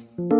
คุณ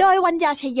โดยวัญญาชยโย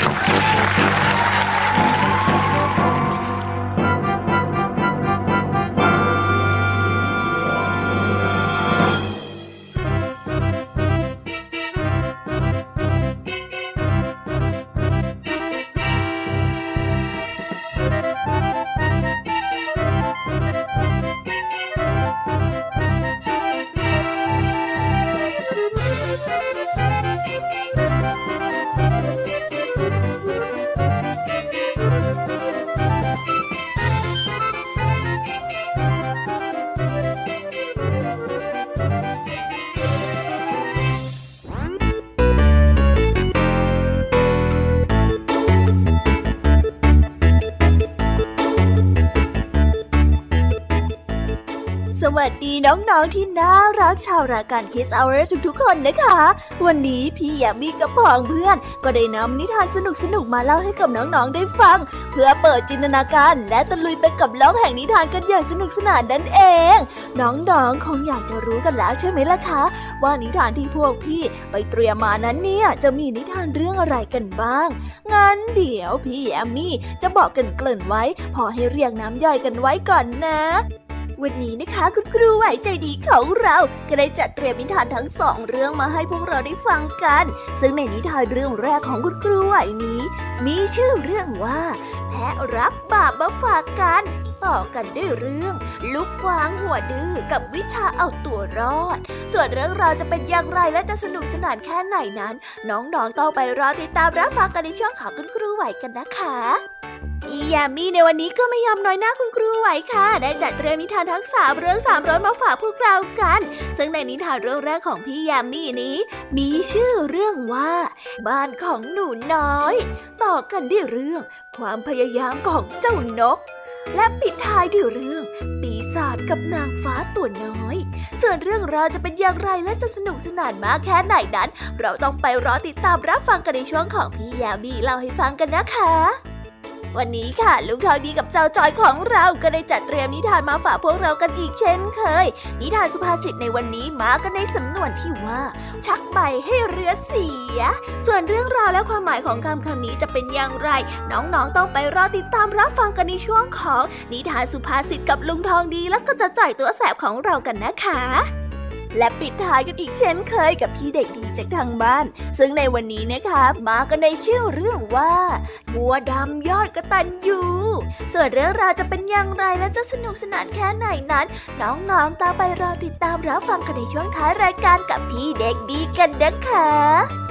วัสดีน้องๆที่น่ารักชาวรายการคิสเอาเรทุกๆ คนนะคะ วันนี้พี่แยมมี่กับพองเพื่อน ก็ได้นำนิทานสนุกๆมาเล่าให้กับน้องๆได้ฟัง เพื่อเปิดจินตนาการและตะลุยไปกับโลกแห่งนิทานกันอย่างสนุกสนานนั่นเอง น้องๆคงอยากจะรู้กันแล้วใช่ไหมล่ะคะ ว่านิทานที่พวกพี่ไปเตรียมมานั้นเนี่ยจะมีนิทานเรื่องอะไรกันบ้างงั้นเดี๋ยวพี่แอมมี่จะบอกกันเกริ่นไว้ พอให้เรียงน้ำย่อยกันไว้ก่อนนะ วันนี้นะคะคุณครูไหวใจดีของเราก็ได้จัดเตรียมนิทานทั้งสองเรื่องมาให้พวกเราได้ฟังกัน ซึ่งในนิทานเรื่องแรกของคุณครูไหวนี้ มีชื่อเรื่องว่า แพะรับบาปมาฝากกัน ต่อกันด้วยเรื่อง ลูกกวางหัวดื้อกับวิชาเอาตัวรอด ส่วนเรื่องราวจะเป็นอย่างไรและจะสนุกสนานแค่ไหนนั้น น้องๆต้องไปรอติดตามรับฟังกันในช่วงของคุณครูไหวกันนะคะอียามีในวันนี้ก็ไม่ยอมน้อยหน้าคุณครูไหวค่ะ ได้จัดเตรียมนิทานทั้งสามเรื่องสามรสมาฝากพวกเรากัน ซึ่งในนิทานเรื่องแรกของพี่ยามีนี้ มีชื่อเรื่องว่า บ้านของหนูน้อย ต่อกันด้วยเรื่อง ความพยายามของเจ้านก และปิดท้ายด้วยเรื่อง ปีศาจกับนางฟ้าตัวน้อย ส่วนเรื่องราวจะเป็นอย่างไรและจะสนุกสนานมากแค่ไหนนั้น เราต้องไปรอติดตามรับฟังกันในช่วงของพี่ยามีเล่าให้ฟังกันนะคะ วันนี้ค่ะลุงทองดีกับเจ้าจอยของเราก็ได้จัดเตรียมนิทานมาฝากพวกเรากันอีกเช่นเคย นิทานสุภาษิตในวันนี้มากันในสำนวนที่ว่า ชักใบให้เรือเสีย ส่วนเรื่องราวและความหมายของคำคำนี้จะเป็นอย่างไร น้องๆต้องไปรอติดตามรับฟังกันในช่วงของ นิทานสุภาษิตกับลุงทองดีแล้วก็จะจ่ายตัวแสบของเรากันนะคะ และปิดท้ายกันอีกเช่นเคยกับพี่เด็กดีจากทางบ้าน ซึ่งในวันนี้นะคะมากันในชื่อเรื่องว่าบัวดำยอดกระตันยูส่วนเรื่องราวจะเป็นอย่างไรและจะสนุกสนานแค่ไหนนั้น น้องๆตามไปรอติดตามรับฟังกันในช่วงท้ายรายการกับพี่เด็กดีกันนะคะ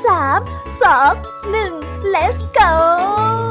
3 2 1 let's go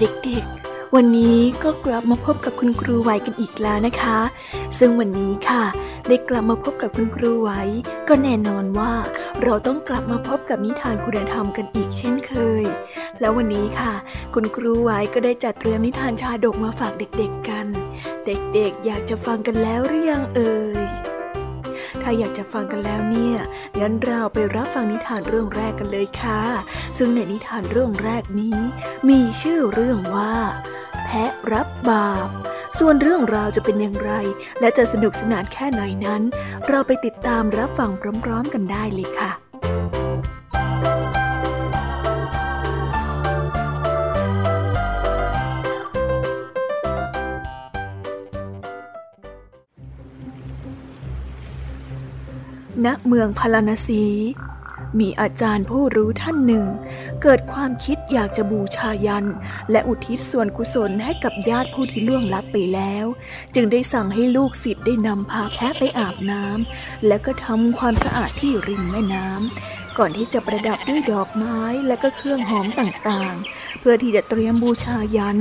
เด็กๆ วันนี้ก็กลับมาพบกับคุณครูไหวกันอีกแล้วนะคะ ซึ่งวันนี้ค่ะ ได้กลับมาพบกับคุณครูไหวก็แน่นอนว่า เราต้องกลับมาพบกับนิทานคุณธรรมกันอีกเช่นเคย แล้ววันนี้ค่ะ คุณครูไหวก็ได้จัดเตรียมนิทานชาดกมาฝากเด็กๆกัน เด็กๆ อยากจะฟังกันแล้วหรือยังเอ่ย ถ้าอยากจะฟังกันแล้วเนี่ยงั้นเราไปรับฟังนิทานเรื่องแรกกันเลยค่ะ ซึ่งในนิทานเรื่องแรกนี้ มีชื่อเรื่องว่า แพะรับบาป ส่วนเรื่องราวจะเป็นอย่างไร และจะสนุกสนานแค่ไหนนั้น เราไปติดตามรับฟังพร้อมๆกันได้เลยค่ะ ณเมืองพาราณสี มีอาจารย์ผู้รู้ท่านหนึ่ง เกิดความคิดอยากจะบูชายัน และอุทิศส่วนกุศลให้กับญาติผู้ที่ล่วงลับไปแล้ว จึงได้สั่งให้ลูกศิษย์ได้นำพาแพะไปอาบน้ำและก็ทำความสะอาดที่ริมแม่น้ำก่อนที่จะประดับด้วยดอกไม้และก็เครื่องหอมต่างๆ เพื่อที่จะเตรียมบูชายัน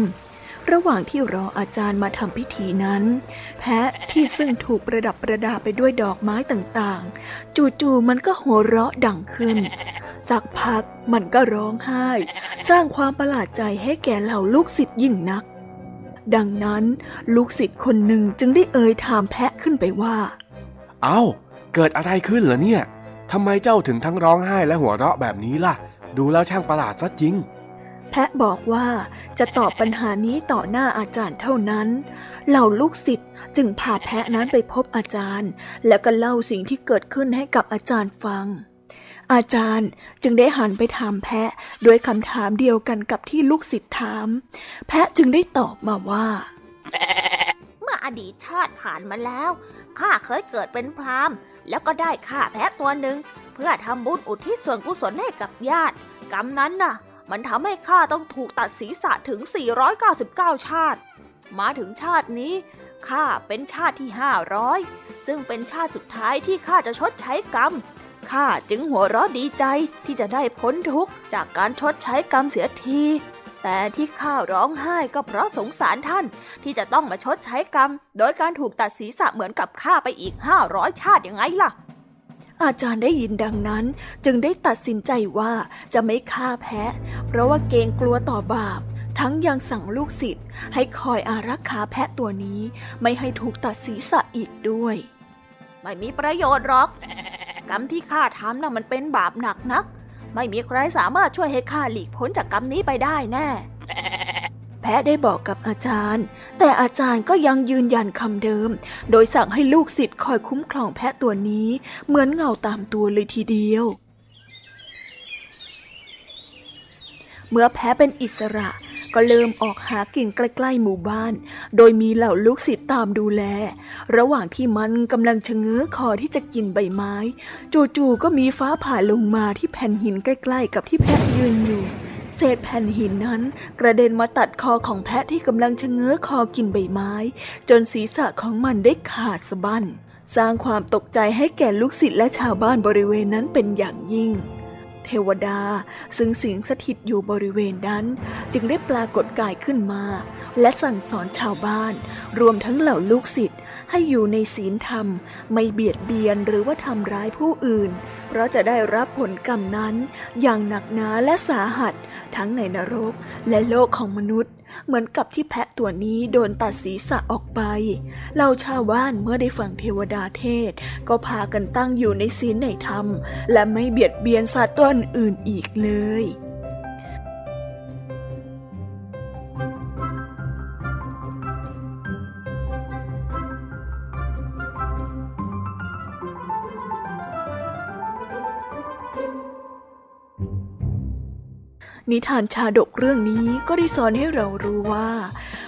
ระหว่างที่รออาจารย์มาทำพิธีนั้น แพะที่ซึ่งถูกประดับประดาไปด้วยดอกไม้ต่างๆ จู่ๆมันก็หัวเราะดังขึ้น สักพักมันก็ร้องไห้ สร้างความประหลาดใจให้แก่เหล่าลูกศิษย์ยิ่งนัก ดังนั้นลูกศิษย์คนหนึ่งจึงได้เอ่ยถามแพะขึ้นไปว่า เอา้า เกิดอะไรขึ้นเหรอเนี่ยทำไมเจ้าถึงทั้งร้องไห้และหัวเราะแบบนี้ล่ะ ดูแล้วช่างประหลาดซะจริง แพะบอกว่าจะตอบปัญหานี้ต่อหน้าอาจารย์เท่านั้น เหล่าลูกศิษย์จึงพาแพะนั้นไปพบอาจารย์ แล้วก็เล่าสิ่งที่เกิดขึ้นให้กับอาจารย์ฟัง อาจารย์จึงได้หันไปถามแพะด้วยคำถามเดียวกันกับที่ลูกศิษย์ถาม แพะจึงได้ตอบมาว่า เมื่ออดีตชาติผ่านมาแล้วข้าเคยเกิดเป็นพรามแล้วก็ได้ฆ่าแพะตัวหนึ่งเพื่อทำบุญอุทิศส่วนกุศลให้กับญาติกรรมนั้นน่ะ มันทำให้ข้าต้องถูกตัดศีรษะถึง 499 ชาติ มาถึงชาตินี้ข้าเป็นชาติที่ 500 ซึ่งเป็นชาติสุดท้ายที่ข้าจะชดใช้กรรมข้าจึงหัวเราะดีใจที่จะได้พ้นทุกข์จากการชดใช้กรรมเสียที แต่ที่ข้าร้องไห้ก็เพราะสงสารท่านที่จะต้องมาชดใช้กรรม โดยการถูกตัดศีรษะเหมือนกับข้าไปอีก 500 ชาติยังไงล่ะ อาจารย์ได้ยินดังนั้น จึงได้ตัดสินใจว่าจะไม่ฆ่าแพะ เพราะว่าเกรงกลัวต่อบาป ทั้งยังสั่งลูกศิษย์ให้คอยอารักขาแพะตัวนี้ ไม่ให้ถูกตัดศีรษะอีกด้วย ไม่มีประโยชน์หรอก กรรมที่ข้าทำน่ะมันเป็นบาปหนักนัก ไม่มีใครสามารถช่วยให้ข้าหลีกพ้นจากกรรมนี้ไปได้แน่ แพะได้บอกกับอาจารย์ แต่อาจารย์ก็ยังยืนยันคำเดิม โดยสั่งให้ลูกศิษย์คอยคุ้มครองแพะตัวนี้ เหมือนเงาตามตัวเลยทีเดียว เมื่อแพะเป็นอิสระก็เริ่มออกหากินใกล้ ๆ หมู่บ้าน โดยมีเหล่าลูกศิษย์ตามดูแล ระหว่างที่มันกำลังชะเง้อคอที่จะกินใบไม้ จู่ๆก็มีฟ้าผ่าลงมาที่แผ่นหินใกล้ ๆ กับที่แพะยืนอยู่ เศษแผ่นหินนั้นกระเด็นมาตัดคอของแพะที่กำลังชะเง้อคอกินใบไม้ จนศีรษะของมันได้ขาดสะบั้นสร้างความตกใจให้แก่ลูกศิษย์และชาวบ้านบริเวณนั้นเป็นอย่างยิ่ง เทวดาซึ่งสิงสถิตอยู่บริเวณนั้น จึงได้ปรากฏกายขึ้นมา และสั่งสอนชาวบ้าน รวมทั้งเหล่าลูกศิษย์ ให้อยู่ในศีลธรรม ไม่เบียดเบียนหรือว่าทำร้ายผู้อื่น เพราะจะได้รับผลกรรมนั้นอย่างหนักหนาและสาหัส ทั้งในนรกและโลกของมนุษย์ เหมือนกับที่แพะตัวนี้โดนตัดศีรษะออกไปเหล่าชาวบ้านเมื่อได้ฟังเทวดาเทศ ก็พากันตั้งอยู่ในศีลในธรรม และไม่เบียดเบียนสัตว์ตัวอื่นอีกเลย นิทานชาดกเรื่องนี้ก็ได้สอนให้เรารู้ว่า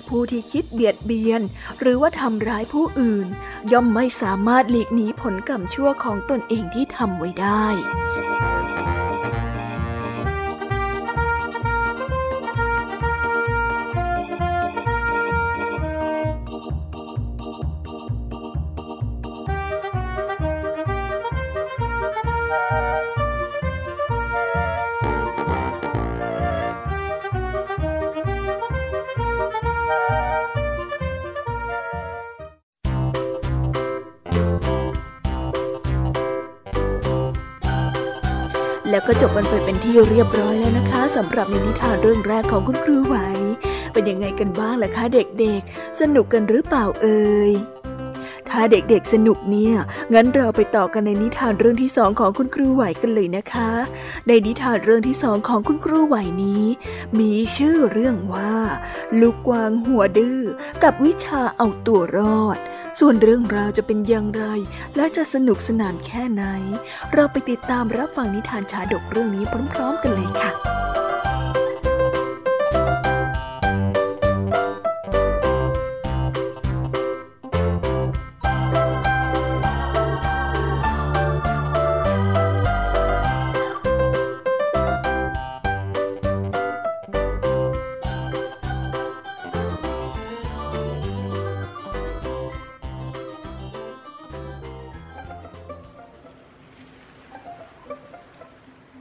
ผู้ที่คิดเบียดเบียน หรือว่าทำร้ายผู้อื่น ย่อมไม่สามารถหลีกหนีผลกรรมชั่วของตนเองที่ทำไว้ได้ บกันไปเป็นที่เรียบร้อยแล้วนะคะสำหรับในนิทานเรื่องแรกของคุณครูไหว เป็นยังไงกันบ้างล่ะคะเด็กๆ สนุกกันหรือเปล่าเอ่ยถ้าเด็กๆสนุกเนี่ย งั้นเราไปต่อกันในนิทานเรื่องที่สองของคุณครูไหวกันเลยนะคะ ในนิทานเรื่องที่สองของคุณครูไหวนี้ มีชื่อเรื่องว่า ลูกกวางหัวดื้อกับวิชาเอาตัวรอด ส่วนเรื่องราวจะเป็นอย่างไร และจะสนุกสนานแค่ไหน เราไปติดตามรับฟังนิทานชาดกเรื่องนี้พร้อมๆกันเลยค่ะ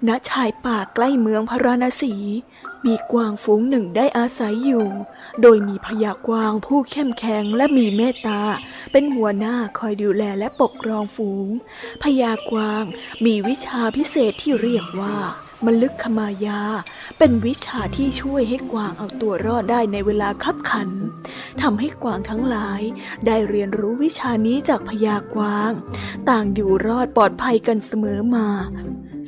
ณชายป่าใกล้เมืองพาราณสี มีกวางฝูงหนึ่งได้อาศัยอยู่ โดยมีพญากวางผู้เข้มแข็งและมีเมตตา เป็นหัวหน้าคอยดูแลและปกครองฝูง พญากวางมีวิชาพิเศษที่เรียกว่ามลึกขมายา เป็นวิชาที่ช่วยให้กวางเอาตัวรอดได้ในเวลาคับขันทำให้กวางทั้งหลาย ได้เรียนรู้วิชานี้จากพญากวาง ต่างอยู่รอดปลอดภัยกันเสมอมา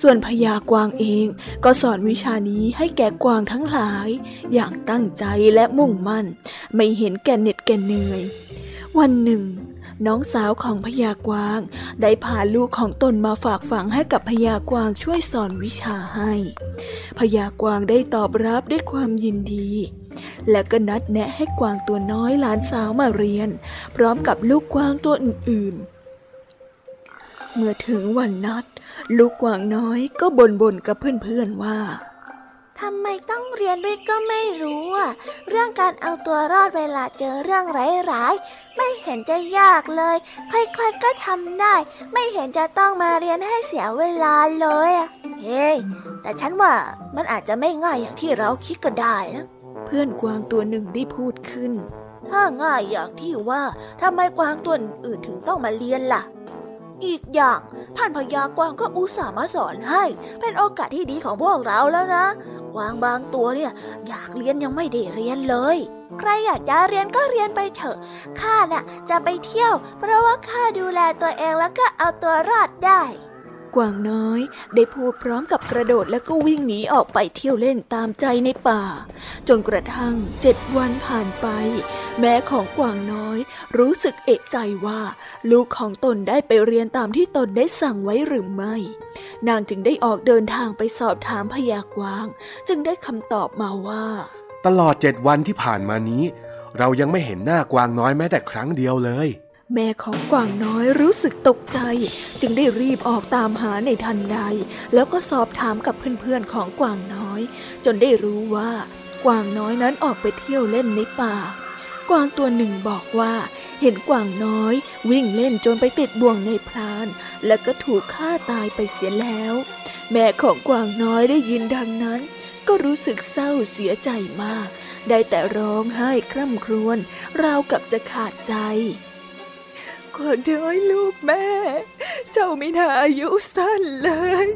ส่วนพญากวางเองก็สอนวิชานี้ให้แก่กวางทั้งหลาย อย่างตั้งใจและมุ่งมั่น ไม่เห็นแก่เหน็ดแก่เหนื่อย วันหนึ่ง น้องสาวของพญากวางได้พาลูกของตนมาฝากฝังให้กับพญากวางช่วยสอนวิชาให้ พญากวางได้ตอบรับด้วยความยินดีและก็นัดแนะให้กวางตัวน้อยหลานสาวมาเรียน พร้อมกับลูกกวางตัวอื่นๆ เมื่อถึงวันนัด ลูกกวางน้อยก็บ่นบ่นกับเพื่อนๆว่าทำไมต้องเรียนด้วยก็ไม่รู้อะเรื่องการเอาตัวรอดเวลาเจอเรื่องร้ายๆไม่เห็นจะยากเลย ใครๆก็ทำได้ ไม่เห็นจะต้องมาเรียนให้เสียเวลาเลยอะเฮ้ยแต่ฉันว่ามันอาจจะไม่ง่ายอย่างที่เราคิดก็ได้นะ เพื่อนกวางตัวหนึ่งได้พูดขึ้น ถ้าง่ายอย่างที่ว่าทำไมกวางตัวอื่นถึงต้องมาเรียนล่ะ อีกอย่างท่านพญากวางก็อุตส่าห์มาสอนให้ เป็นโอกาสที่ดีของพวกเราแล้วนะกวางบางตัวเนี่ย อยากเรียนยังไม่ได้เรียนเลย ใครอยากจะเรียนก็เรียนไปเถอะข้าน่ะ จะไปเที่ยว เพราะว่าข้าดูแลตัวเองแล้วก็เอาตัวรอดได้ กวางน้อยได้พูดพร้อมกับกระโดดแล้วก็วิ่งหนีออกไปเที่ยวเล่นตามใจในป่า จนกระทั่งเจ็ดวันผ่านไป แม่ของกวางน้อย รู้สึกเอกใจว่า ลูกของตนได้ไปเรียนตามที่ตนได้สั่งไว้หรือไม่ นางจึงได้ออกเดินทางไปสอบถามพญากวาง จึงได้คำตอบมาว่า ตลอดเจ็ดวันที่ผ่านมานี้ เรายังไม่เห็นหน้ากวางน้อยแม้แต่ครั้งเดียวเลย แม่ของกวางน้อยรู้สึกตกใจ จึงได้รีบออกตามหาในทันใด แล้วก็สอบถามกับเพื่อนๆของกวางน้อย จนได้รู้ว่ากวางน้อยนั้นออกไปเที่ยวเล่นในป่า กวางตัวหนึ่งบอกว่า เห็นกวางน้อยวิ่งเล่นจนไปติดบ่วงในพราน แล้วก็ถูกฆ่าตายไปเสียแล้ว แม่ของกวางน้อยได้ยินดังนั้น ก็รู้สึกเศร้าเสียใจมาก ได้แต่ร้องไห้คร่ำครวญราวกับจะขาดใจ กวางน้อยลูกแม่ เจ้าไม่น่าอายุสั้นเลย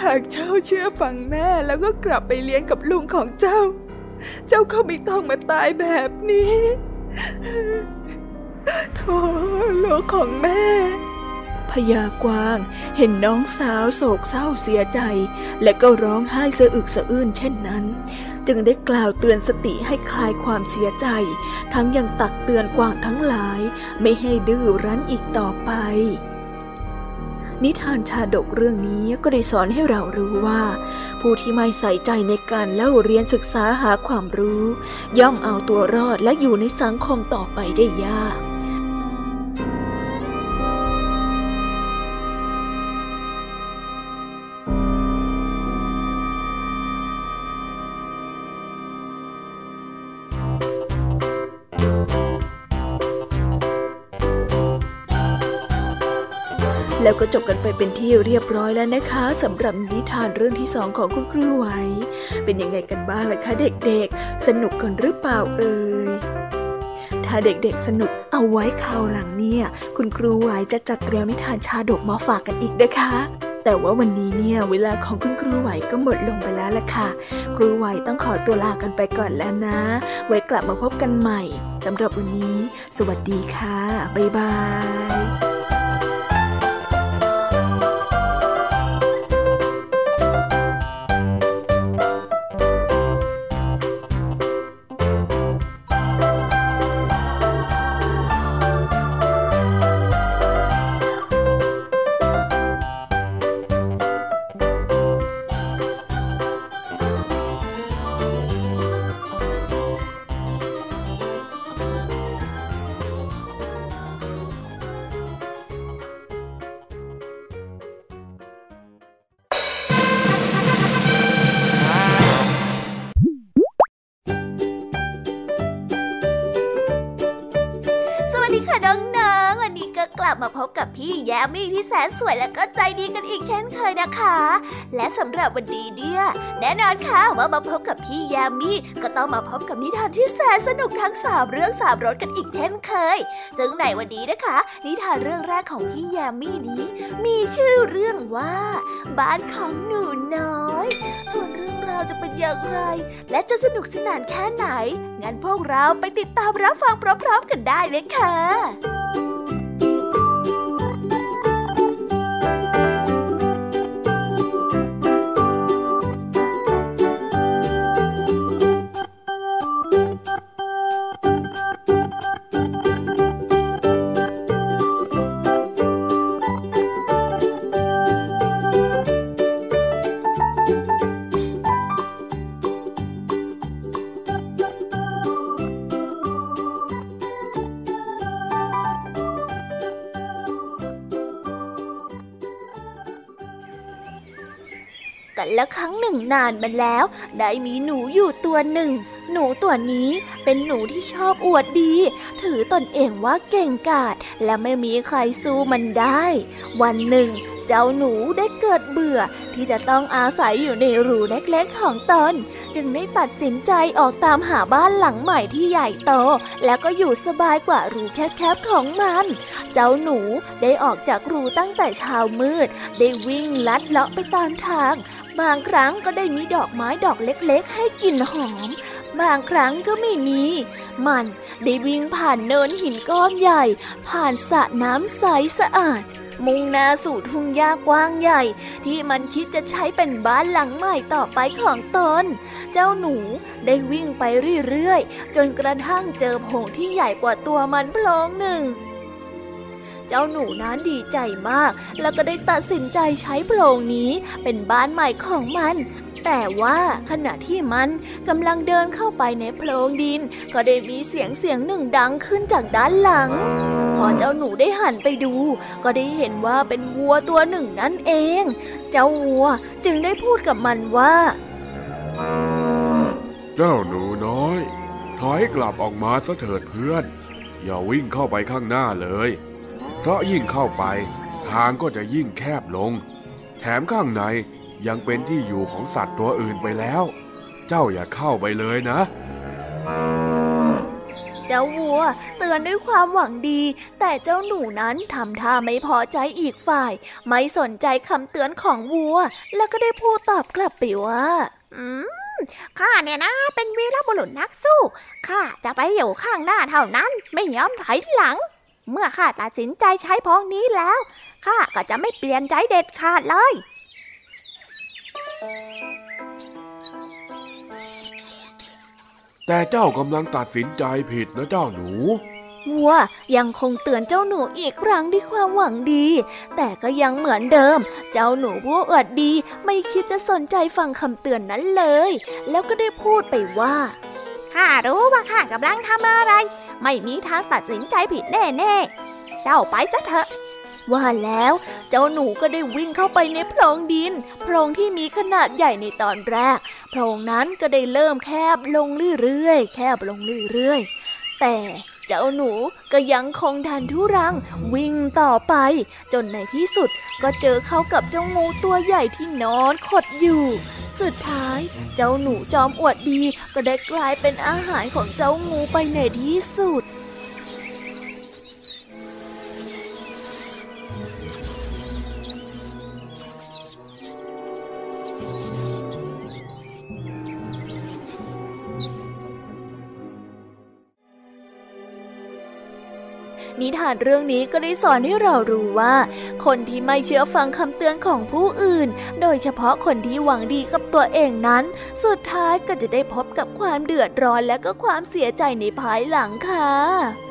หากเจ้าเชื่อฟังแม่แล้วก็กลับไปเลี้ยงกับลุงของเจ้า เจ้าก็ไม่ต้องมาตายแบบนี้โธ่ลูกของแม่พญากวางเห็นน้องสาวโศกเศร้าเสียใจ และก็ร้องไห้สะอึกสะอื้นเช่นนั้น จึงได้กล่าวเตือนสติให้คลายความเสียใจ ทั้งยังตักเตือนกวางทั้งหลาย ไม่ให้ดื้อรั้นอีกต่อไป นิทานชาดกเรื่องนี้ก็ได้สอนให้เรารู้ว่า ผู้ที่ไม่ใส่ใจในการเล่าเรียนศึกษาหาความรู้ ย่อมเอาตัวรอดและอยู่ในสังคมต่อไปได้ยาก แล้วก็จบกันไปเป็นที่เรียบร้อยแล้วนะคะสำหรับนิทานเรื่องที่สองของคุณครูไหว เป็นยังไงกันบ้างล่ะคะเด็กๆ สนุกกันหรือเปล่าเอ่ยถ้าเด็กๆสนุกเอาไว้คราวหลังเนี่ย คุณครูไหวจะจัดเตรียมนิทานชาดกมาฝากกันอีกนะคะแต่ว่าวันนี้เนี่ยเวลาของคุณครูไหวก็หมดลงไปแล้วล่ะค่ะ ครูไหวต้องขอตัวลากันไปก่อนแล้วนะ ไว้กลับมาพบกันใหม่สำหรับวันนี้ สวัสดีค่ะ บ๊ายบาย มี่ที่แสนสวยและก็ใจดีกันอีกเช่นเคยนะคะ และสำหรับวันนี้เนี่ยแน่นอนค่ะว่ามาพบกับพี่ยมมี่ก็ต้องมาพบกับนิทานที่แสนสนุกทั้งสามเรื่องสามรสกันอีกเช่นเคยซึ่งในวันนี้นะคะ นิทานเรื่องแรกของพี่ยมมี่นี้ มีชื่อเรื่องว่า บ้านของหนูน้อย ส่วนเรื่องราวจะเป็นอย่างไร และจะสนุกสนานแค่ไหนงั้นพวกเราไปติดตามรับฟังพร้อมๆกันได้เลยค่ะานมาแล้ว ได้มีหนูอยู่ตัวหนึ่ง หนูตัวนี้เป็นหนูที่ชอบอวดดี ถือตนเองว่าเก่งกาจและไม่มีใครสู้มันได้ วันหนึ่ง เจ้าหนูได้เกิดเบื่อ ที่จะต้องอาศัยอยู่ในรูเล็กๆของตน จึงได้ตัดสินใจออกตามหาบ้านหลังใหม่ที่ใหญ่โต แล้วก็อยู่สบายกว่ารูแคบๆของมัน เจ้าหนูได้ออกจากรูตั้งแต่เช้ามืด ได้วิ่งลัดเลาะไปตามทาง บางครั้งก็ได้มีดอกไม้ดอกเล็กๆ ให้กลิ่นหอม บางครั้งก็ไม่มี มันได้วิ่งผ่านเนินหินก้อนใหญ่ ผ่านสระน้ำใสสะอาด มุ่งหน้าสู่ทุ่งหญ้ากว้างใหญ่ ที่มันคิดจะใช้เป็นบ้านหลังใหม่ต่อไปของตน เจ้าหนูได้วิ่งไปเรื่อยๆ จนกระทั่งเจอโพรงที่ใหญ่กว่าตัวมันโพรงหนึ่ง เจ้าหนูนั้นดีใจมาก แล้วก็ได้ตัดสินใจใช้โพรงนี้เป็นบ้านใหม่ของมัน แต่ว่าขณะที่มันกำลังเดินเข้าไปในโพรงดิน ก็ได้มีเสียงเสียงหนึ่งดังขึ้นจากด้านหลัง พอเจ้าหนูได้หันไปดู ก็ได้เห็นว่าเป็นวัวตัวหนึ่งนั่นเอง เจ้าวัวจึงได้พูดกับมันว่า เจ้าหนูน้อย ถอยกลับออกมาซะเถิดเพื่อน อย่าวิ่งเข้าไปข้างหน้าเลย เพราะยิ่งเข้าไป ทางก็จะยิ่งแคบลง แถมข้างในยังเป็นที่อยู่ของสัตว์ตัวอื่นไปแล้ว เจ้าอย่าเข้าไปเลยนะ เจ้าวัวเตือนด้วยความหวังดี แต่เจ้าหนูนั้นทำท่าไม่พอใจอีกฝ่าย ไม่สนใจคำเตือนของวัว แล้วก็ได้พูดตอบกลับไปว่า อืมข้าเนี่ยนะ เป็นวีรบุรุษนักสู้ ข้าจะไปอยู่ข้างหน้าเท่านั้น ไม่ยอมถอยหลัง เมื่อข้าตัดสินใจใช้พองนี้แล้วข้าก็จะไม่เปลี่ยนใจเด็ดขาดเลย แต่เจ้ากำลังตัดสินใจผิดนะเจ้าหนูวัวยังคงเตือนเจ้าหนูอีกครั้งด้วยความหวังดี แต่ก็ยังเหมือนเดิม เจ้าหนูผู้อวดดีไม่คิดจะสนใจฟังคำเตือนนั้นเลย แล้วก็ได้พูดไปว่า ข้ารู้ว่าข้ากำลังทำอะไร ไม่มีทางตัดสินใจผิดแน่ๆ เจ้าไปซะเถอะ ว่าแล้วเจ้าหนูก็ได้วิ่งเข้าไปในโพรงดิน โพรงที่มีขนาดใหญ่ในตอนแรก โพรงนั้นก็ได้เริ่มแคบลงเรื่อยๆ แคบลงเรื่อยๆ แต่เจ้าหนูก็ยังคงดันทุรัง วิ่งต่อไป จนในที่สุดก็เจอเข้ากับเจ้างูตัวใหญ่ที่นอนขดอยู่ สุดท้ายเจ้าหนูจอมอวดดีก็ได้กลายเป็นอาหารของเจ้างูไปในที่สุดานเรื่องนี้ก็ได้สอนให้เรารู้ว่า คนที่ไม่เชื่อฟังคำเตือนของผู้อื่น โดยเฉพาะคนที่หวังดีกับตัวเองนั้น สุดท้ายก็จะได้พบกับความเดือดร้อนและก็ความเสียใจในภายหลังค่ะ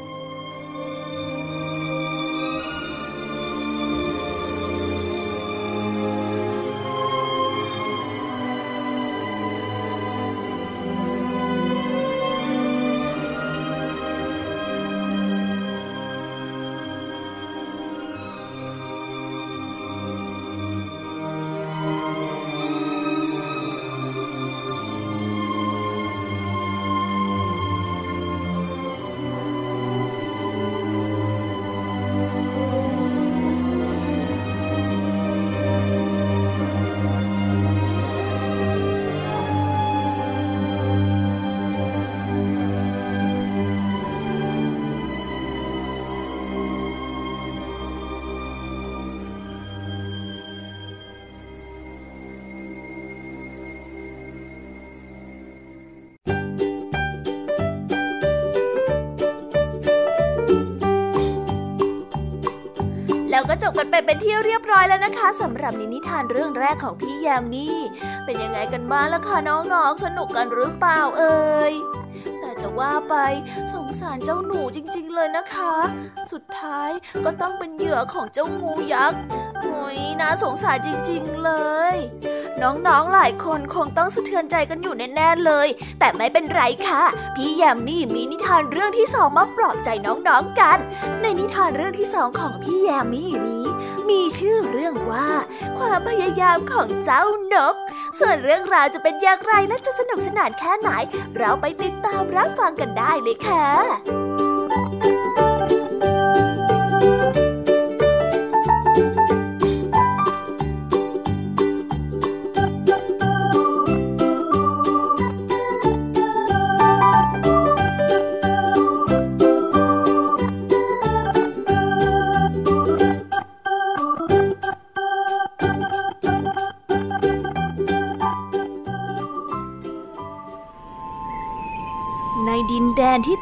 เป็นที่เรียบร้อยแล้วนะคะสำหรับนินิทานเรื่องแรกของพี่แยมมี่เป็นยังไงกันบ้างล่ะคะน้องๆสนุกกันหรือเปล่าเอ่ยแต่จะว่าไปสงสารเจ้าหนูจริง ๆ เลยนะคะ สุดท้ายก็ต้องเป็นเหยื่อของเจ้างูยักษ์ โอ้ยน่าสงสารจริงๆเลย น้องๆหลายคนคงต้องสะเทือนใจกันอยู่แน่ๆเลย แต่ไม่เป็นไรค่ะ พี่แยมมี่มีนิทานเรื่องที่สองมาปลอบใจน้องๆกัน ในนิทานเรื่องที่สองของพี่แยมมี่นี้ มีชื่อเรื่องว่า ความพยายามของเจ้านก ส่วนเรื่องราวจะเป็นอย่างไรและจะสนุกสนานแค่ไหน เราไปติดตามรับฟังกันได้เลยค่ะ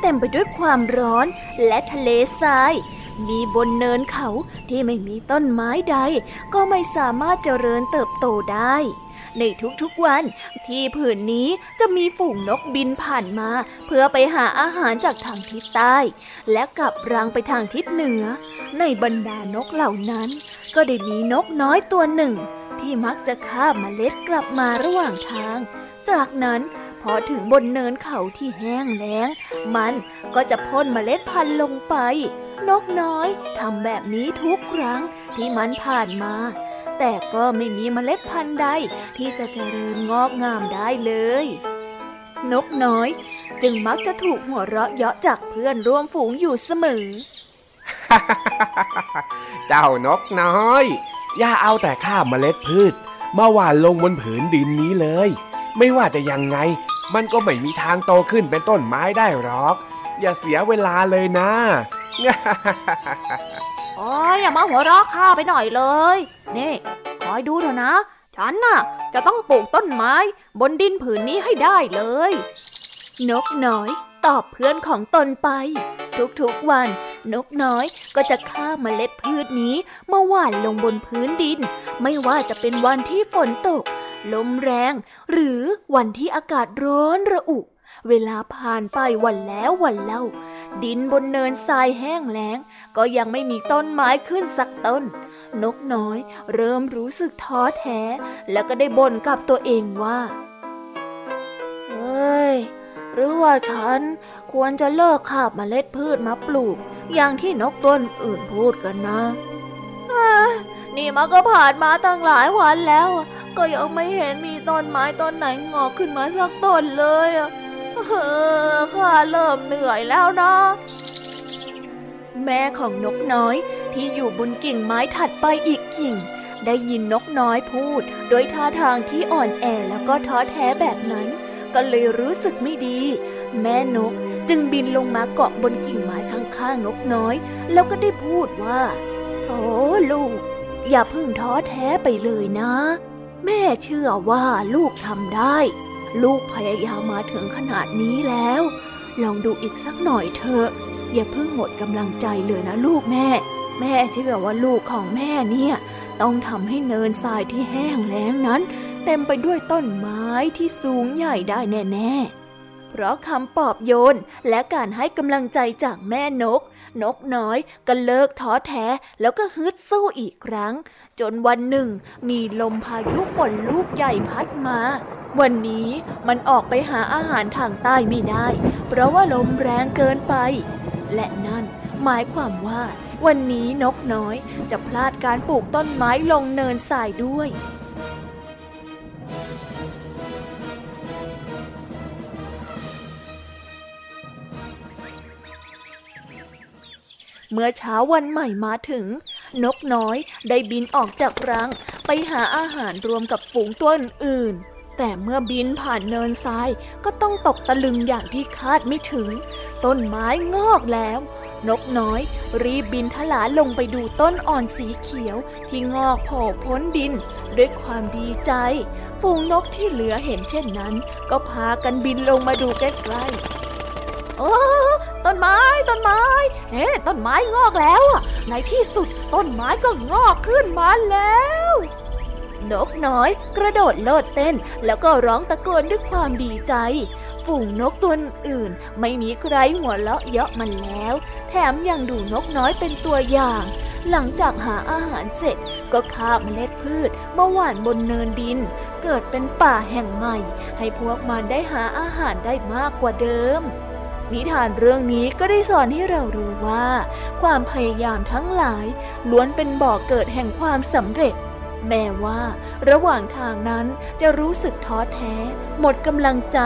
เต็มไปด้วยความร้อนและทะเลทราย มีบนเนินเขาที่ไม่มีต้นไม้ใด ก็ไม่สามารถเจริญเติบโตได้ ในทุกๆวัน ที่ผืนนี้จะมีฝูงนกบินผ่านมา เพื่อไปหาอาหารจากทางทิศใต้ และกลับรังไปทางทิศเหนือ ในบรรดานกเหล่านั้น ก็ได้มีนกน้อยตัวหนึ่ง ที่มักจะคาบเมล็ดกลับมาระหว่างทาง จากนั้น พอถึงบนเนินเขาที่แห้งแล้ง มันก็จะพ่นเมล็ดพันธุ์ลงไป นกน้อยทำแบบนี้ทุกครั้งที่มันผ่านมา แต่ก็ไม่มีเมล็ดพันธุ์ใดที่จะเจริญงอกงามได้เลย นกน้อย จึงมักจะถูกหัวเราะเยาะจากเพื่อนร่วมฝูงอยู่เสมอ เจ้านกน้อย อย่าเอาแต่ข้าเมล็ดพืชมาหว่านลงบนผืนดินนี้เลย ไม่ว่าจะยังไง มันก็ไม่มีทางโตขึ้นเป็นต้นไม้ได้หรอก อย่าเสียเวลาเลยนะโอ้ยอย่ามาหัวเราะข้าไปหน่อยเลย นี่คอยดูเถอะนะ ฉันน่ะ จะต้องปลูกต้นไม้ บนดินผืนนี้ให้ได้เลย นกน้อยตอบเพื่อนของตนไป ทุกๆวัน นกน้อยก็จะฆ่าเมล็ดพืชนี้มาหว่านลงบนพื้นดิน ไม่ว่าจะเป็นวันที่ฝนตก ลมแรง หรือวันที่อากาศร้อนระอุ เวลาผ่านไปวันแล้ววันเล่า ดินบนเนินทรายแห้งแล้ง ก็ยังไม่มีต้นไม้ขึ้นสักต้น นกน้อยเริ่มรู้สึกท้อแท้ แล้วก็ได้บ่นกับตัวเองว่า เฮ้ย หรือว่าฉันควรจะเลิกคาบเมล็ดพืชมาปลูก อย่างที่นกต้นอื่นพูดกันนะเอ้ย นี่มันก็ผ่านมาตั้งหลายวันแล้ว ก็ยังไม่เห็นมีต้นไม้ต้นไหนงอกขึ้นมาสักต้นเลยอะเออข้าเริ่มเหนื่อยแล้วนะแม่ของนกน้อยที่อยู่บนกิ่งไม้ถัดไปอีกกิ่ง ได้ยินนกน้อยพูด โดยท่าทางที่อ่อนแอแล้วก็ท้อแท้แบบนั้น ก็เลยรู้สึกไม่ดี แม่นกจึงบินลงมาเกาะบนกิ่งไม้ข้างๆนกน้อย แล้วก็ได้พูดว่า โอ้ลูก อย่าเพิ่งท้อแท้ไปเลยนะ แม่เชื่อว่าลูกทำได้ ลูกพยายามมาถึงขนาดนี้แล้ว ลองดูอีกสักหน่อยเถอะ อย่าเพิ่งหมดกำลังใจเลยนะลูกแม่ แม่เชื่อว่าลูกของแม่เนี่ย ต้องทำให้เนินทรายที่แห้งแล้งนั้น เต็มไปด้วยต้นไม้ที่สูงใหญ่ได้แน่ ๆ เพราะคำปลอบโยนและการให้กำลังใจจากแม่นก นกน้อยก็เลิกท้อแท้แล้วก็ฮึดสู้อีกครั้ง จนวันหนึ่ง มีลมพายุฝนลูกใหญ่พัดมา วันนี้มันออกไปหาอาหารทางใต้ไม่ได้ เพราะว่าลมแรงเกินไป และนั่นหมายความว่า วันนี้นกน้อยจะพลาดการปลูกต้นไม้ลงเนินทรายด้วย เมื่อเช้าวันใหม่มาถึง นกน้อยได้บินออกจากรัง ไปหาอาหารรวมกับฝูงตัวอื่นแต่เมื่อบินผ่านเนินทรายก็ต้องตกตะลึงอย่างที่คาดไม่ถึง ต้นไม้งอกแล้ว นกน้อย รีบบินทลาลงไปดูต้นอ่อนสีเขียวที่งอกโผล่พ้นดิน ด้วยความดีใจ ฝูงนกที่เหลือเห็นเช่นนั้น ก็พากันบินลงมาดูใกล้ๆ โอ้ต้นไม้ต้นไม้เฮ้ต้นไม้งอกแล้วอะในที่สุดต้นไม้ก็งอกขึ้นมาแล้วนกน้อยกระโดดโลดเต้น แล้วก็ร้องตะโกนด้วยความดีใจ ฝูงนกตัวอื่น ไม่มีใครหัวเราะเยาะมันแล้ว แถมยังดูนกน้อยเป็นตัวอย่าง หลังจากหาอาหารเสร็จก็คาบเมล็ดพืชมาหว่านบนเนินดิน เกิดเป็นป่าแห่งใหม่ ให้พวกมันได้หาอาหารได้มากกว่าเดิม นิทานเรื่องนี้ก็ได้สอนให้เรารู้ว่า ความพยายามทั้งหลาย ล้วนเป็นบ่อกเกิดแห่งความสำเร็จ แม้ว่า ระหว่างทางนั้นจะรู้สึกท้อแท้ หมดกำลังใจ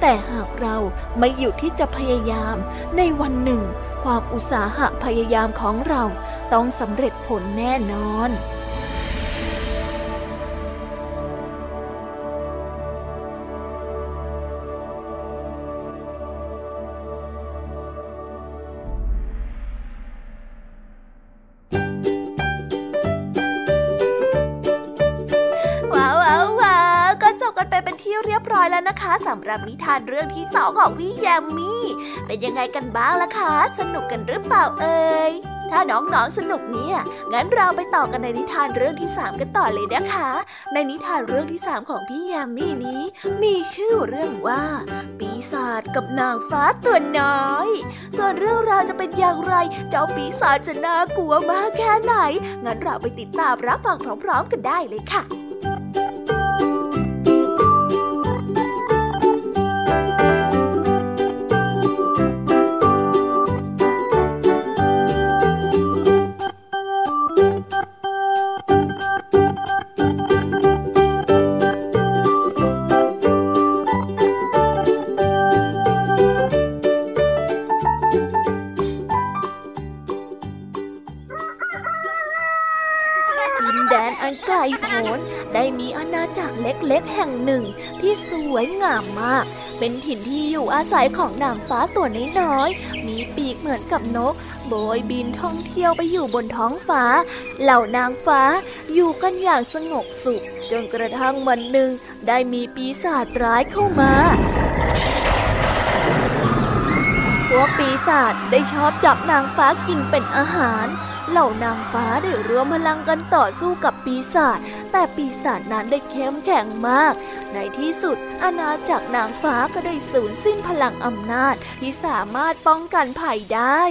แต่หากเราไม่หยุดที่จะพยายาม ในวันหนึ่ง ความอุตสาหะพยายามของเราต้องสำเร็จผลแน่นอน นะคะสำหรับนิทานเรื่องที่สองของพี่แยมมี่เป็นยังไงกันบ้างล่ะคะ สนุกกันหรือเปล่าเอ่ยถ้าน้องๆสนุกเนี่ย งั้นเราไปต่อกันในนิทานเรื่องที่สามกันต่อเลยนะคะ ในนิทานเรื่องที่สามของพี่แยมมี่นี้ มีชื่อเรื่องว่า ปีศาจกับนางฟ้าตัวน้อยส่วนเรื่องราวจะเป็นอย่างไร เจ้าปีศาจจะน่ากลัวมากแค่ไหน งั้นเราไปติดตามรับฟังพร้อม ๆ กันได้เลยค่ะ เป็นถิ่นที่อยู่อาศัยของนางฟ้าตัวน้อยๆ มีปีกเหมือนกับนก โบยบินท่องเที่ยวไปอยู่บนท้องฟ้า เหล่านางฟ้าอยู่กันอย่างสงบสุข จนกระทั่งวันหนึ่งได้มีปีศาจร้ายเข้ามาพวกปีศาจได้ชอบจับนางฟ้ากินเป็นอาหาร เหล่านางฟ้าได้รวมพลังกันต่อสู้กับปีศาจ แต่ปีศาจนั้นได้เข้มแข็งมาก ในที่สุด อาณาจักรนางฟ้าก็ได้สูญสิ้นพลังอำนาจที่สามารถป้องกันภัยได้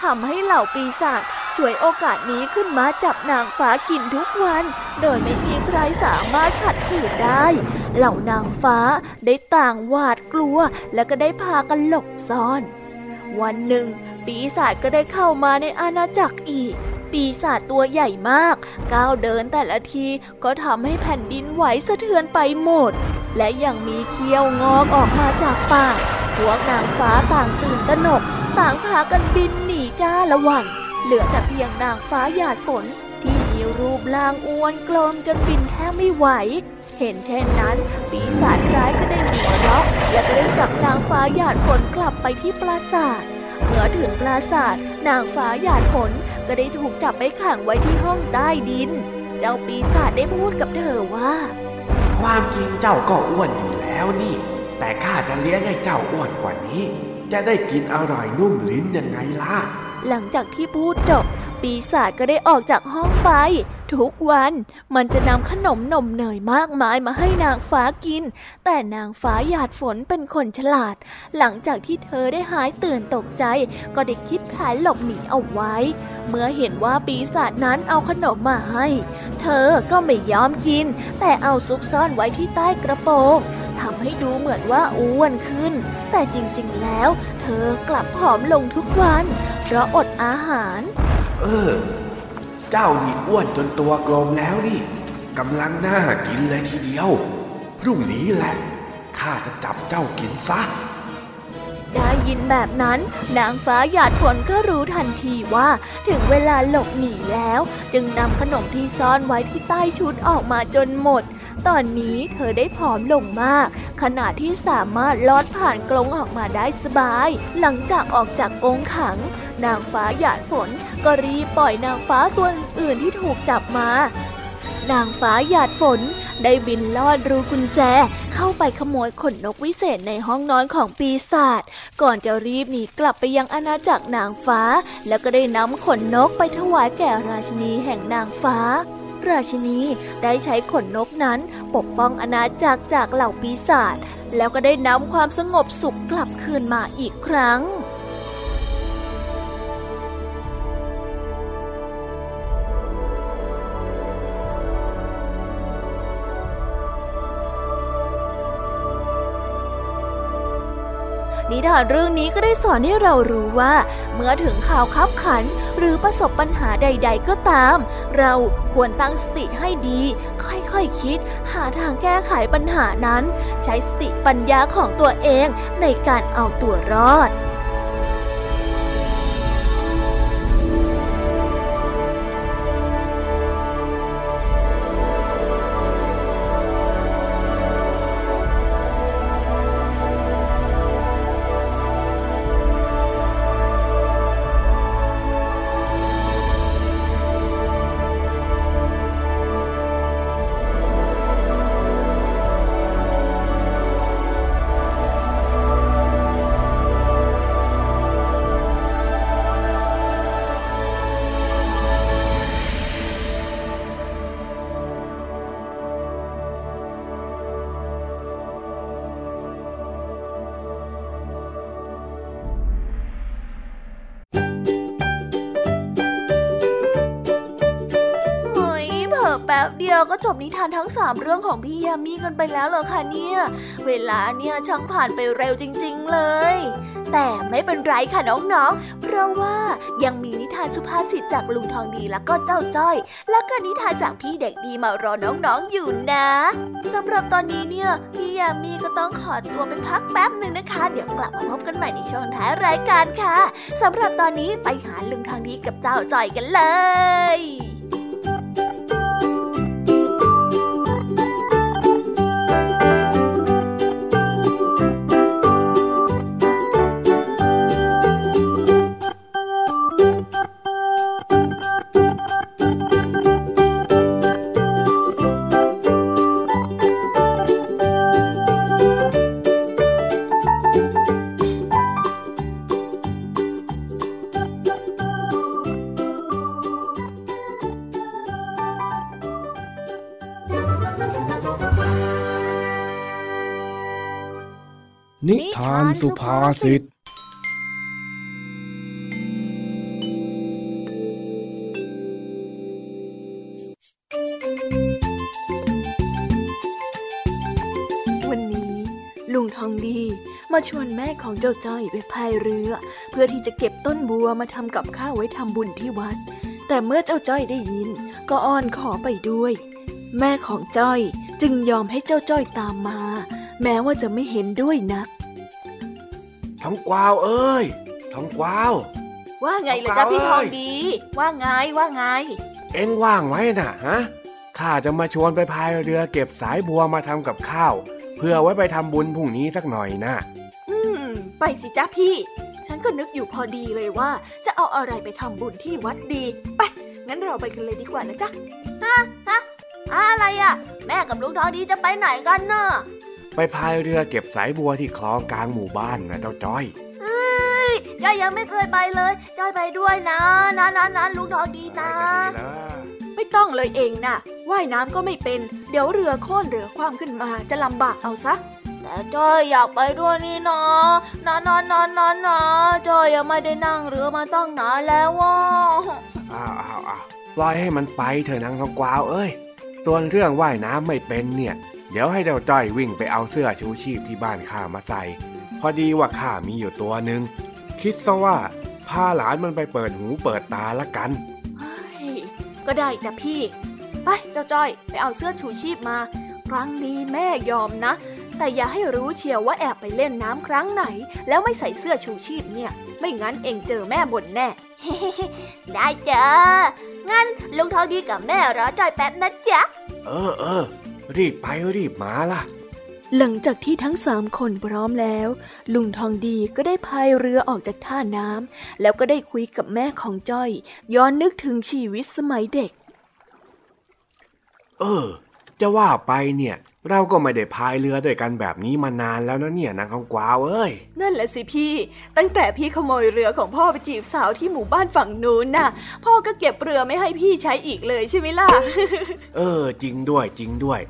ทำให้เหล่าปีศาจช่วยโอกาสนี้ขึ้นมาจับนางฟ้ากินทุกวัน โดยไม่มีใครสามารถขัดขืนได้ เหล่านางฟ้าได้ต่างหวาดกลัว และก็ได้พากันหลบซ่อน วันหนึ่ง ปีศาจก็ได้เข้ามาในอาณาจักรอีก ปีศาจตัวใหญ่มาก ก้าวเดินแต่ละทีก็ทำให้แผ่นดินไหวสะเทือนไปหมด และยังมีเขี้ยวงอกออกมาจากปาก พวกนางฟ้าต่างตื่นตระหนก ต่างพากันบินหนีจ้าละวัน เหลือแต่เพียงนางฟ้าหยาดฝนที่มีรูปร่างอ้วนกลมจนบินแทบไม่ไหวเห็นเช่นนั้น ปีศาจร้ายก็ได้หัวเราะและก็ได้จับนางฟ้าหยาดฝนกลับไปที่ปราสาท เมื่อถึงปราสาทนางฟ้าหยาดฝนก็ได้ถูกจับไปขังไว้ที่ห้องใต้ดิน เจ้าปีศาจได้พูดกับเธอว่า ความจริงเจ้าก็อ้วนอยู่แล้วนี่ แต่ข้าจะเลี้ยงให้เจ้าอ้วนกว่านี้ จะได้กินอร่อยนุ่มลิ้นยังไงล่ะ หลังจากที่พูดจบ ปีศาจก็ได้ออกจากห้องไป ทุกวัน มันจะนำขนมนมเนยมากมายมาให้นางฟ้ากิน แต่นางฟ้าหยาดฝนเป็นคนฉลาด หลังจากที่เธอได้หายตื่นตกใจ ก็ได้คิดแผนหลบหนีเอาไว้ เมื่อเห็นว่าปีศาจนั้นเอาขนมมาให้ เธอก็ไม่ยอมกิน แต่เอาซุกซ่อนไว้ที่ใต้กระโปรงทำให้ดูเหมือนว่าอ้วนขึ้น แต่จริงๆแล้ว เธอกลับผอมลงทุกวัน เพราะอดอาหาร เออ เจ้านี่อ้วนจนตัวกลมแล้วนี่กำลังน่ากินเลยทีเดียวพรุ่งนี้แหละข้าจะจับเจ้ากินซะได้ยินแบบนั้น นางฟ้าหยาดฝนก็รู้ทันทีว่า ถึงเวลาหลบหนีแล้ว จึงนำขนมที่ซ่อนไว้ที่ใต้ชุดออกมาจนหมด ตอนนี้เธอได้ผอมลงมาก ขณะที่สามารถลอดผ่านกรงออกมาได้สบาย หลังจากออกจากกรงขัง นางฟ้าหยาดฝนก็รีบปล่อยนางฟ้าตัวอื่นที่ถูกจับมา นางฟ้าหยาดฝนได้บินลอดรูกุญแจ เข้าไปขโมยขนนกวิเศษในห้องนอนของปีศาจก่อนจะรีบหนีกลับไปยังอาณาจักรนางฟ้า แล้วก็ได้นำขนนกไปถวายแก่ราชินีแห่งนางฟ้า ราชินีได้ใช้ขนนกนั้นปกป้องอาณาจักรจากเหล่าปีศาจแล้วก็ได้นำความสงบสุขกลับคืนมาอีกครั้ง นิทานเรื่องนี้ก็ได้สอนให้เรารู้ว่า เมื่อถึงข่าวคับขันหรือประสบปัญหาใด ๆ ก็ตาม เราควรตั้งสติให้ดี ค่อยๆคคิด หาทางแก้ไขปัญหานั้น ใช้สติปัญญาของตัวเองในการเอาตัวรอด ก็จบนิทานทั้งสามเรื่องของพี่ยามีกันไปแล้วเหรอคะเนี่ย เวลาเนี่ยช่างผ่านไปเร็วจริง ๆ เลย แต่ไม่เป็นไรค่ะน้องๆ เพราะว่ายังมีนิทานสุภาษิตจากลุงทองดีแล้วก็เจ้าจ้อย แล้วก็นิทานจากพี่เด็กดีมารอน้องๆอยู่นะสำหรับตอนนี้เนี่ยพี่ยามีก็ต้องขอตัวไปพักแป๊บหนึ่งนะคะ เดี๋ยวกลับมาพบกันใหม่ในช่วงท้ายรายการค่ะสำหรับตอนนี้ไปหาลุงทองดีกับเจ้าจ้อยกันเลย นิทานสุภาษิต วันนี้ลุงทองดีมาชวนแม่ของเจ้าจ้อยไปพายเรือ เพื่อที่จะเก็บต้นบัวมาทำกับข้าวไว้ทำบุญที่วัด แต่เมื่อเจ้าจ้อยได้ยิน ก็อ้อนขอไปด้วย แม่ของจ้อยจึงยอมให้เจ้าจ้อยตามมา แม้ว่าจะไม่เห็นด้วยนัก ทองกวาวเอ้ยทองกวาว ว่าไงล่ะจ๊ะพี่ทองดี ว่าไงว่าไง เอ็งว่างไว้น่ะฮะข้าจะมาชวนไปพายเรือเก็บสายบัวมาทำกับข้าว เพื่อไว้ไปทำบุญพรุ่งนี้สักหน่อยนะอืม ไปสิจ้ะพี่ ฉันก็นึกอยู่พอดีเลยว่า จะเอาอะไรไปทำบุญที่วัดดี ไป งั้นเราไปกันเลยดีกว่านะจ๊ะฮะฮะอะไรอะ แม่กับลุงทองดีจะไปไหนกันเนาะ ไปพายเรือเก็บสายบัวที่คลองกลางหมู่บ้านนะเจ้าจ้อยเอ้ยจ้อยยังไม่เคยไปเลยจ้อยไปด้วยนะนะนะนะลุงทองดีนะ ไม่ต้องเลยเองนะว่ายน้ำก็ไม่เป็น เดี๋ยวเรือโค่นเรือคว่ำขึ้นมาจะลำบากเอาซะแต่จ้อยอยากไปด้วยนี่นะนะนะนะนะนะจ้อยยังไม่ได้นั่งเรือมาตั้งนานแล้วว่ะอ้าวอ้าวอ้าวปล่อยให้มันไปเถอะนางทองกวาวเอ้ยส่วนเรื่องว่ายน้ำไม่เป็นเนี่ย เดี๋ยวให้เจ้าจ้อยวิ่งไปเอาเสื้อชูชีพที่บ้านข้ามาใส่ พอดีว่าข้ามีอยู่ตัวหนึ่งคิดซะว่าพาหลานมันไปเปิดหูเปิดตาละกันก็ได้จ้ะพี่ ไปเจ้าจ้อยไปเอาเสื้อชูชีพมา ครั้งนี้แม่ยอมนะ แต่อย่าให้รู้เชียวว่าแอบไปเล่นน้ำครั้งไหน แล้วไม่ใส่เสื้อชูชีพเนี่ย ไม่งั้นเองเจอแม่บ่นแน่ ได้จ้ะงั้นลุงทองดีกับแม่รอจ้อยแป๊บนะจ๊ะ เออเออ รีบไปรีบมาล่ะ หลังจากที่ทั้งสามคนพร้อมแล้ว ลุงทองดีก็ได้พายเรือออกจากท่าน้ำแล้วก็ได้คุยกับแม่ของจ้อย ย้อนนึกถึงชีวิตสมัยเด็ก เออ จะว่าไปเนี่ย เราก็ไม่ได้พายเรือด้วยกันแบบนี้มานานแล้วนะเนี่ยนางของกวาวเอ้ย นั่นแหละสิพี่ ตั้งแต่พี่ขโมยเรือของพ่อไปจีบสาวที่หมู่บ้านฝั่งนู้นน่ะ พ่อก็เก็บเรือไม่ให้พี่ใช้อีกเลยใช่ไหมล่ะ เออ จริงด้วยจริงด้วย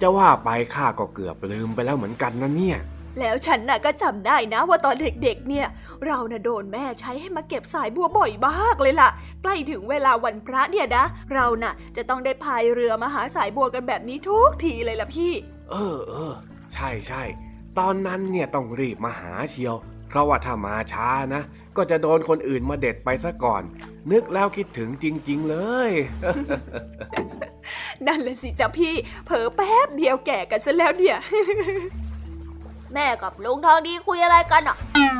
จะว่าไปข้าก็เกือบลืมไปแล้วเหมือนกันนะเนี่ย แล้วฉันน่ะก็จำได้นะว่าตอนเด็กๆ เนี่ย เราน่ะโดนแม่ใช้ให้มาเก็บสายบัวบ่อยมากเลยล่ะ ใกล้ถึงเวลาวันพระเนี่ยนะ เราน่ะจะต้องได้พายเรือมาหาสายบัวกันแบบนี้ทุกทีเลยล่ะพี่ เออเออใช่ใช่ตอนนั้นเนี่ยต้องรีบมาหาเชียว เพเพราะว่าถ้ามาช้านะ ก็จะโดนคนอื่นมาเด็ดไปซะก่อน นึกแล้วคิดถึงจริง ๆ เลยนั่นแหละสิจ้ะพี่ เผลอแป๊บเดียวแก่กันซะแล้วเนี่ย แม่กับลุงทองดีคุยอะไรกันอะ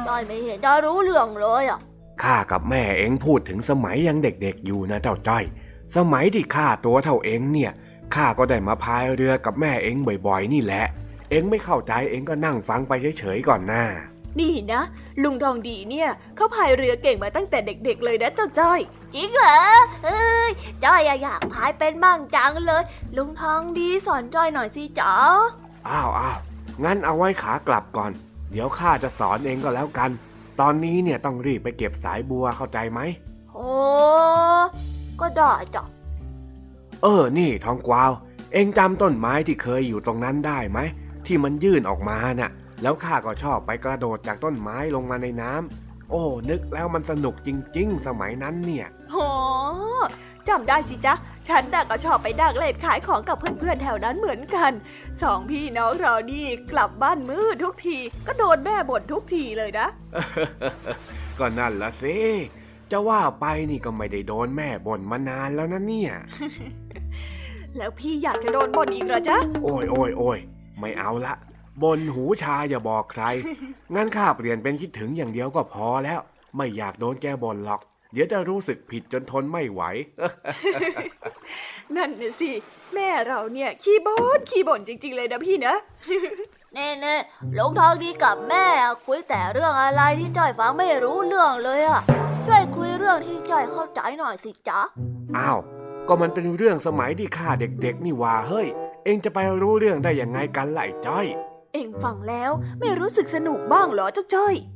จ้อยไม่เห็นจะรู้เรื่องเลยอะข้ากับแม่เองพูดถึงสมัยยังเด็กๆอยู่นะเจ้าจ้อย สมัยที่ข้าตัวเท่าเองเนี่ยข้าก็ได้มาพายเรือกับแม่เองบ่อยๆ นี่แหละ เองไม่เข้าใจเองก็นั่งฟังไปเฉยๆก่อนนะนี่นะ ลุงทองดีเนี่ยเขาพายเรือเก่งมาตั้งแต่เด็ก ๆ เลยนะเจ้าจ้อย จริงเหรอเอ้ยจ้อยอะอยากพายเป็นบ้างจังเลย ลุงทองดีสอนจ้อยหน่อยสิจ๋ออ้าวอ้าว งั้นเอาไว้ขากลับก่อน เดี๋ยวข้าจะสอนเองก็แล้วกัน ตอนนี้เนี่ยต้องรีบไปเก็บสายบัวเข้าใจไหมโอ้ก็ได้จ้ะเออ นี่ทองกวาว เองจำต้นไม้ที่เคยอยู่ตรงนั้นได้ไหม ที่มันยื่นออกมาน่ะ แล้วข้าก็ชอบไปกระโดดจากต้นไม้ลงมาในน้ำโอ้ นึกแล้วมันสนุกจริง ๆ สมัยนั้นเนี่ย โหจำได้สิจ๊ะ ฉันน่ะก็ชอบไปดักเล่นขายของกับเพื่อนๆแถวนั้นเหมือนกัน สองพี่น้องเรานี่กลับบ้านมืดทุกที ก็โดนแม่บ่นทุกทีเลยนะ ก็นั่นละสิจะว่าไปนี่ก็ไม่ได้โดนแม่บ่นมานานแล้วนะเนี่ย แล้วพี่อยากจะโดนบ่นอีกเหรอจ๊ะ โอ้ยโอ้ยโอ้ยไม่เอาละบนหูชาอย่าบอกใคร งั้นข้าเปลี่ยนเป็นคิดถึงอย่างเดียวก็พอแล้ว ไม่อยากโดนแกบ่นหรอก เดี๋ยวจะรู้สึกผิดจนทนไม่ไหว นั่นน่ะสิ แม่เราเนี่ย ขี้บ่นขี้บ่นจริง ๆ เลยนะพี่นะ เน่เน่ลุงทองดีกับแม่อะคุยแต่เรื่องอะไรที่จ้อยฟังไม่รู้เรื่องเลยอะช่วยคุยเรื่องที่จ้อยเข้าใจหน่อยสิจ๊ะ อ้าว ก็มันเป็นเรื่องสมัยที่ข้าเด็กๆ นี่หว่าเฮ้ย เองจะไปรู้เรื่องได้ยังไงกันล่ะไอ้จ้อย เอ็งฟังแล้วไม่รู้สึกสนุกบ้างเหรอเจ้าจ้อยอืม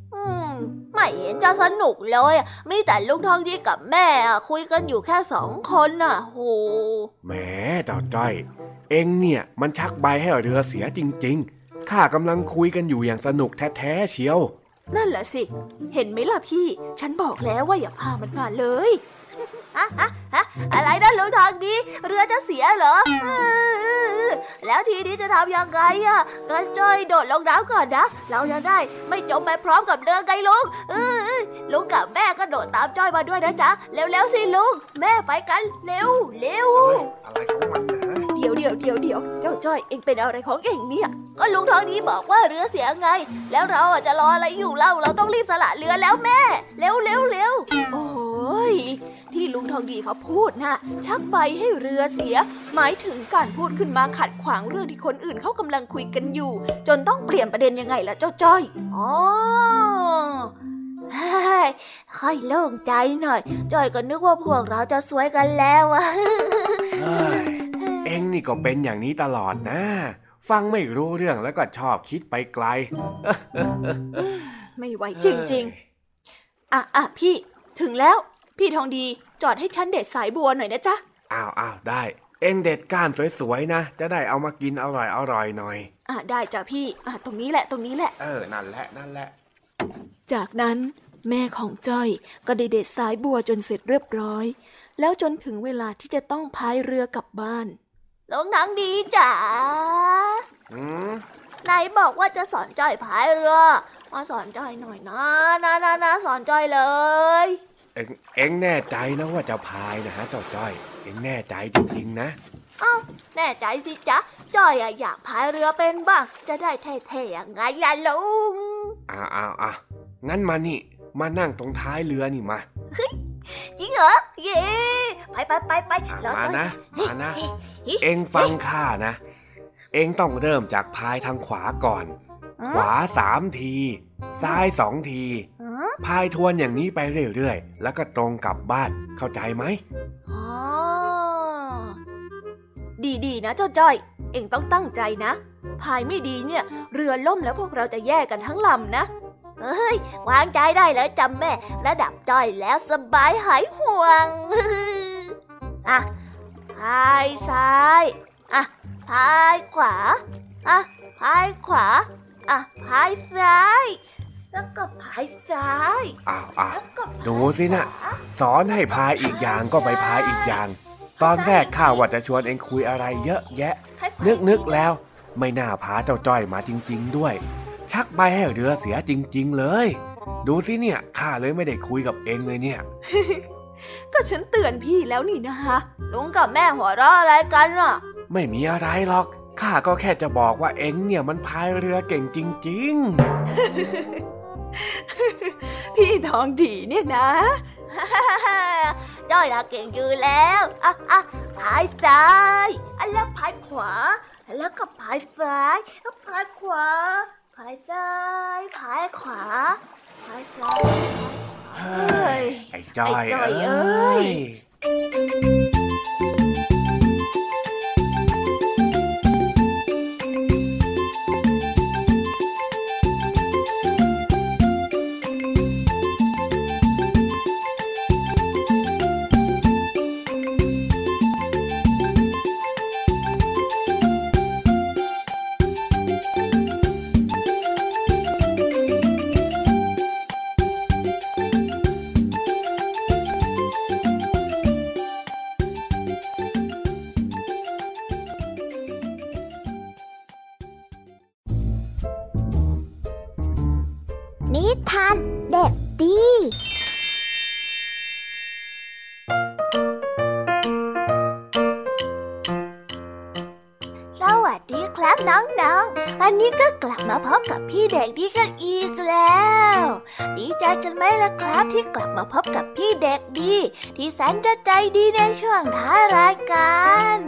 ไม่เห็นจะสนุกเลยอะมีแต่ลุงทองดีกับแม่อะคุยกันอยู่แค่สองคนน่ะโหแหมเจ้าจ้อย เองเนี่ยมันชักใบให้เรือเสียจริง ๆ ข้ากำลังคุยกันอยู่อย่างสนุกแท้ๆเชียว นั่นแหละสิ เห็นไหมล่ะพี่ ฉันบอกแล้วว่าอย่าพามันมาเลย ฮะฮะฮะอะไรนะลุงทองดีเรือจะเสียเหรอเออแล้วทีนี้จะทำยังไงอะงั้นจ้อยโดดลงน้ำก่อนนะ เราจะได้ไม่จมไปพร้อมกับเรือไงลุงเออลุงกับแม่ก็โดดตามจ้อยมาด้วยนะจ๊ะ เร็วๆสิลุง แม่ไปกันเร็วเร็วอะไรของมันนะเดี๋ยวเดี๋ยวเดี๋ยวเดี๋ยวเจ้าจ้อยเอ็งเป็นอะไรของเอ็งเนี่ย ก็ลุงทองดีบอกว่าเรือเสียไง แล้วเราอะจะรออะไรอยู่เล่า เราต้องรีบสละเรือแล้วแม่ เร็วเร็วเร็วโอ้ย ที่ลุงทองดีเขาพูดนะชักใบให้เรือเสีย หมายถึงการพูดขึ้นมาขัดขวางเรื่องที่คนอื่นเขากำลังคุยกันอยู่ จนต้องเปลี่ยนประเด็นยังไงล่ะเจ้าจ้อยอ๋อเฮ้ยค่อยโล่งใจหน่อยจอยก็นึกว่าพวกเราจะสวยกันแล้วอะเฮ้ยเองนี่ก็เป็นอย่างนี้ตลอดนะ ฟังไม่รู้เรื่องแล้วก็ชอบคิดไปไกล ไม่ไหวจริง ๆ อะอะพี่ถึงแล้ว พี่ทองดีจอดให้ฉันเด็ดสายบัวหน่อยนะจ๊ะ อ้าวอ้าวได้ เองเด็ดก้านสวยๆนะ จะได้เอามากินอร่อยอร่อยๆหน่อย อะได้จ้ะพี่ อะตรงนี้แหละตรงนี้แหละ เออ นั่นแหละนั่นแหละ จากนั้นแม่ของจ้อยก็ได้เด็ดสายบัวจนเสร็จเรียบร้อย แล้วจนถึงเวลาที่จะต้องพายเรือกลับบ้านลุงทองดีจ๋าอืมไหนบอกว่าจะสอนจอยพายเรือ มาสอนจอยหน่อยนะนะนะนะสอนจอยเลยเอ็งเอ็งแน่ใจนะว่าจะพายนะฮะเจ้าจ้อย เอ็งแน่ใจจริงๆนะเอ้าแน่ใจสิจ๊ะจอยอะอยากพายเรือเป็นบ้าง จะได้เท่ๆอย่างไงล่ะลุงอ้าวอ้าวอ้าวงั้นมานี่ มานั่งตรงท้ายเรือนี่มาจริงเหรอเย้ไปไปไปไปอะแล้วมาจอยนะมานะเฮ้ยเฮ้ยเอ็งฟังข้านะ เอ็งต้องเริ่มจากพายทางขวาก่อน ขวาสามที ซ้ายสองทีอ๋อ พายทวนอย่างนี้ไปเรื่อยๆ แล้วก็ตรงกลับบ้านเข้าใจไหมอ๋อดีๆ นะเจ้าจ้อย เอ็งต้องตั้งใจนะ พายไม่ดีเนี่ย เรือล่มแล้วพวกเราจะแย่กันทั้งลำนะเฮ้ยวางใจได้แล้วจำแม่ ระดับจอยแล้วสบายหายห่วงอะพายซ้ายอะพายขวาอะพายขวาอะพายซ้าย แล้วก็พายซ้ายอ้าวอ้าวแล้วก็พายดูสินะขวาสอนให้พายอีกอย่างก็ไปพายอีกอย่าง ตอนแรกข้าว่าจะชวนเอ็งคุยอะไรเยอะแยะให้พายนึกนึกแล้ว ไม่น่าพาเจ้าจ้อยมาจริง ๆ ด้วย ชักใบให้เรือเสียจริง ๆ เลย ดูสิเนี่ยข้าเลยไม่ได้คุยกับเองเลยเนี่ยก็ฉันเตือนพี่แล้วนี่นะฮะลุงกับแม่หัวเราะอะไรกันอะ ไม่มีอะไรหรอก ข้าก็แค่จะบอกว่าเองเนี่ยมันพายเรือเก่งจริง พี่ทองดีเนี่ยนะจ้อยนะเก่งอยู่แล้วอะอะพายซ้ายอันแล้วพายขวา แล้วก็พายซ้ายแล้วพายขวาพายซ้ายพายขวาพายซ้ายๆเฮ้ยไอ้จ้อยไอ้จ้อยเอ้เอ้ย ก็กลับมาพบกับพี่เด็กดีกันอีกแล้ว ดีใจกันไหมล่ะครับที่กลับมาพบกับพี่เด็กดี ที่แสนจะใจดีในช่วงท้ายรายการ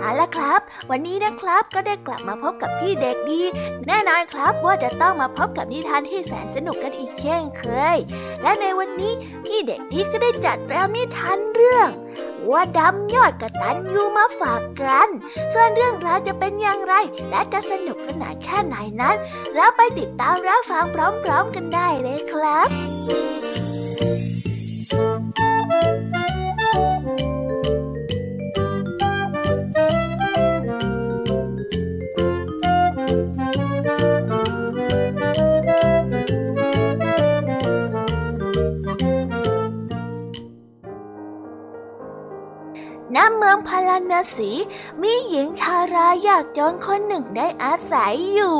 เอาละครับ วันนี้นะครับก็ได้กลับมาพบกับพี่เด็กดี แน่นอนครับว่าจะต้องมาพบกับนิทานที่แสนสนุกกันอีกเช่นเคย และในวันนี้พี่เด็กดีก็ได้จัดเรื่องนิทานเรื่องวัวดำยอดกระตันยูมาฝากกัน ส่วนเรื่องราวจะเป็นอย่างไร และจะสนุกสนานแค่ไหนนั้นเราไปติดตามรับฟังพร้อมๆกันได้เลยครับ เมืองพาราณสี มีหญิงชาราอยากจนคนหนึ่งได้อาศัยอยู่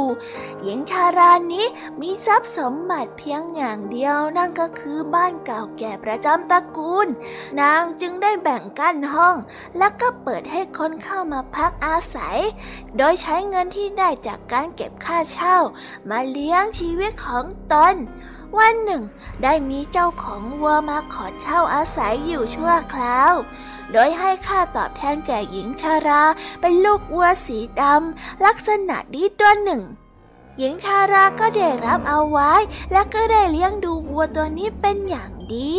หญิงชารานี้มีทรัพย์สมบัติเพียงอย่างเดียวนั่นก็คือบ้านเก่าแก่ประจำตระกูล นางจึงได้แบ่งกั้นห้อง แล้วก็เปิดให้คนเข้ามาพักอาศัย โดยใช้เงินที่ได้จากการเก็บค่าเช่า มาเลี้ยงชีวิตของตน วันหนึ่ง ได้มีเจ้าของวัวมาขอเช่าอาศัยอยู่ชั่วคราว โดยให้ค่าตอบแทนแก่หญิงชาราเป็นลูกวัวสีดำลักษณะดีตัวหนึ่ง หญิงชาราก็ได้รับเอาไว้ และก็ได้เลี้ยงดูวัวตัวนี้เป็นอย่างดี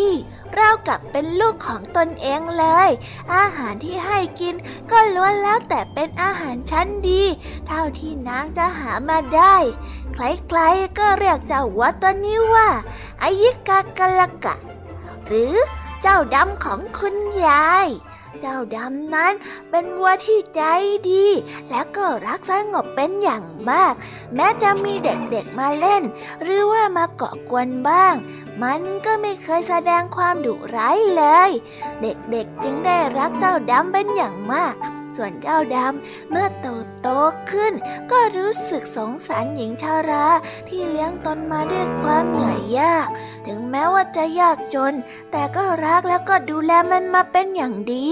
ราวกับเป็นลูกของตนเองเลย อาหารที่ให้กินก็ล้วนแล้วแต่เป็นอาหารชั้นดี เท่าที่นางจะหามาได้ ใครๆก็เรียกเจ้าวัวตัวนี้ว่าอายิกากะละกะ หรือเจ้าดำของคุณยาย เจ้าดำนั้นเป็นวัวที่ใจดี และก็รักสงบเป็นอย่างมาก แม้จะมีเด็กๆมาเล่น หรือว่ามาเกาะกวนบ้าง มันก็ไม่เคยแสดงความดุร้ายเลย เด็กๆจึงได้รักเจ้าดำเป็นอย่างมาก ส่วนเจ้าดำเมื่อโตโตขึ้น ก็รู้สึกสงสารหญิงชาราที่เลี้ยงตนมาด้วยความเหนื่อยยาก ถึงแม้ว่าจะยากจน แต่ก็รักแล้วก็ดูแลมันมาเป็นอย่างดี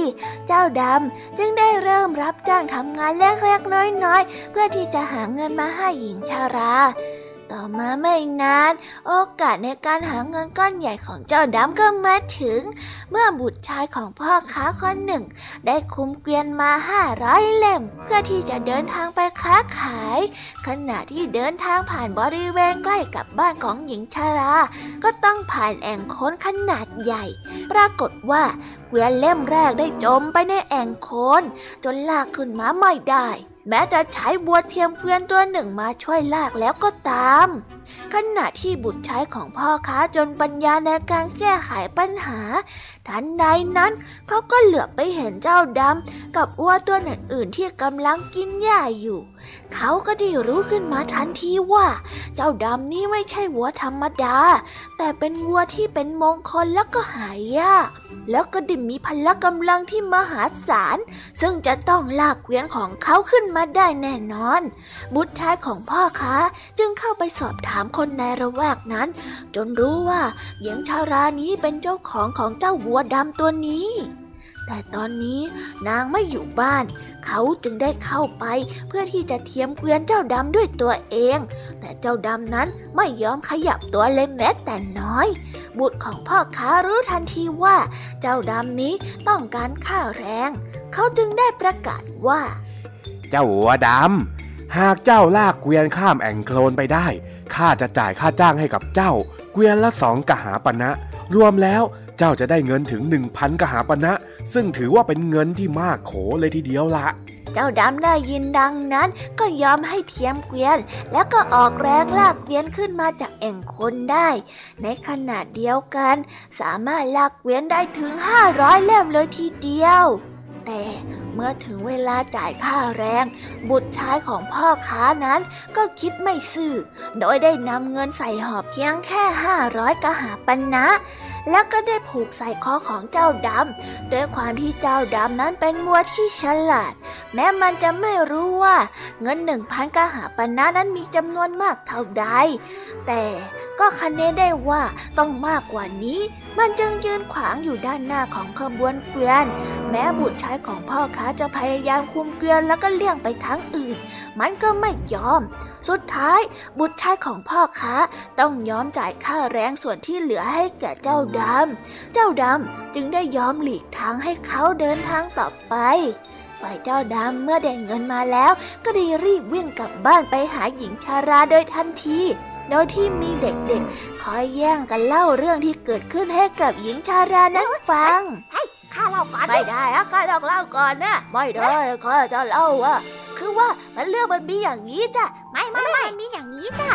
เจ้าดำจึงได้เริ่มรับจ้างทำงานเล็กๆน้อยๆ เพื่อที่จะหาเงินมาให้หญิงชารา ต่อมาไม่นาน โอกาสในการหาเงินก้อนใหญ่ของเจ้าดำก็มาถึง เมื่อบุตรชายของพ่อค้าคนหนึ่ง ได้คุมเกวียนมาห้าร้อยเล่ม เพื่อที่จะเดินทางไปค้าขาย ขณะที่เดินทางผ่านบริเวณใกล้กับบ้านของหญิงชารา ก็ต้องผ่านแอ่งโคลนขนาดใหญ่ ปรากฏว่าเกวียนเล่มแรกได้จมไปในแอ่งโคลนจนลากขึ้นมาไม่ได้ แม้จะใช้บัวเทียมเกวียนตัวหนึ่งมาช่วยลากแล้วก็ตาม ขณะที่บุตรชายของพ่อค้าจนปัญญาในการแก้ไขปัญหา ทันใดนั้นเขาก็เหลือบไปเห็นเจ้าดำกับอ้วตัวอื่นๆที่กำลังกินหญ้าอยู่เขาก็ได้รู้ขึ้นมาทันทีว่า เจ้าดำนี่ไม่ใช่วัวธรรมดา แต่เป็นวัวที่เป็นมงคลแล้วก็หายากแล้วก็ได้มีพละกำลังที่มหาศาล ซึ่งจะต้องลากเกวียนของเขาขึ้นมาได้แน่นอน บุตรชายของพ่อค้าจึงเข้าไปสอบถามคนในระแวกนั้น จนรู้ว่าหญิงชารานี้เป็นเจ้าของของเจ้าวัวดำตัวนี้ แต่ตอนนี้นางไม่อยู่บ้าน เขาจึงได้เข้าไปเพื่อที่จะเทียมเกวียนเจ้าดำด้วยตัวเอง แต่เจ้าดำนั้นไม่ยอมขยับตัวเลยแม้แต่น้อย บุตรของพ่อค้ารู้ทันทีว่า เจ้าดำนี้ต้องการค่าแรง เขาจึงได้ประกาศว่า เจ้าวัวดำหากเจ้าลากเกวียนข้ามแอ่งโคลนไปได้ข้าจะจ่ายค่าจ้างให้กับเจ้า เกวียนละสองกหาปณะรวมแล้ว เจ้าจะได้เงินถึงหนึ่งพันกหาปณะซึ่งถือว่าเป็นเงินที่มากโขเลยทีเดียวละเจ้าดำได้ยินดังนั้นก็ยอมให้เทียมเกวียน แล้วก็ออกแรงลากเกวียนขึ้นมาจากแอ่งคนได้ ในขณะเดียวกัน สามารถลากเกวียนได้ถึง500เล่มเลยทีเดียว แต่เมื่อถึงเวลาจ่ายค่าแรง บุตรชายของพ่อค้านั้นก็คิดไม่ซื่อ โดยได้นำเงินใส่หอบเพียงแค่500กหาปณะ แล้วก็ได้ผูกใส่คอของเจ้าดำด้วยความที่เจ้าดำนั้นเป็นวัวที่ฉลาด แม้มันจะไม่รู้ว่าเงินหนึ่งพันกหาปณะนั้นมีจำนวนมากเท่าใด แต่ ก็คะเนได้ว่าต้องมากกว่านี้ มันจึงยืนขวางอยู่ด้านหน้าของขบวนเกวียน แม้บุตรชายของพ่อค้าจะพยายามคุมเกวียนแล้วก็เลี่ยงไปทางอื่น มันก็ไม่ยอม สุดท้าย บุตรชายของพ่อค้าต้องยอมจ่ายค่าแรงส่วนที่เหลือให้แก่เจ้าดำ เจ้าดำจึงได้ยอมหลีกทางให้เขาเดินทางต่อไปฝ่ายเจ้าดำเมื่อได้เงินมาแล้ว ก็ได้รีบวิ่งกลับบ้านไปหาหญิงชาราโดยทันที โดยที่มีเด็กๆ คอยแย่งกันเล่าเรื่องที่เกิดขึ้นให้กับหญิงชารานั้นฟังข้าเล่าก่อนไม่ได้อะข้าต้องเล่าก่อนนะไม่ได้ข้าจะเล่าอะคือว่ามันเรื่องมันมีอย่างนี้จ้ะไม่ไม่ไม่มีอย่างนี้จ้ะ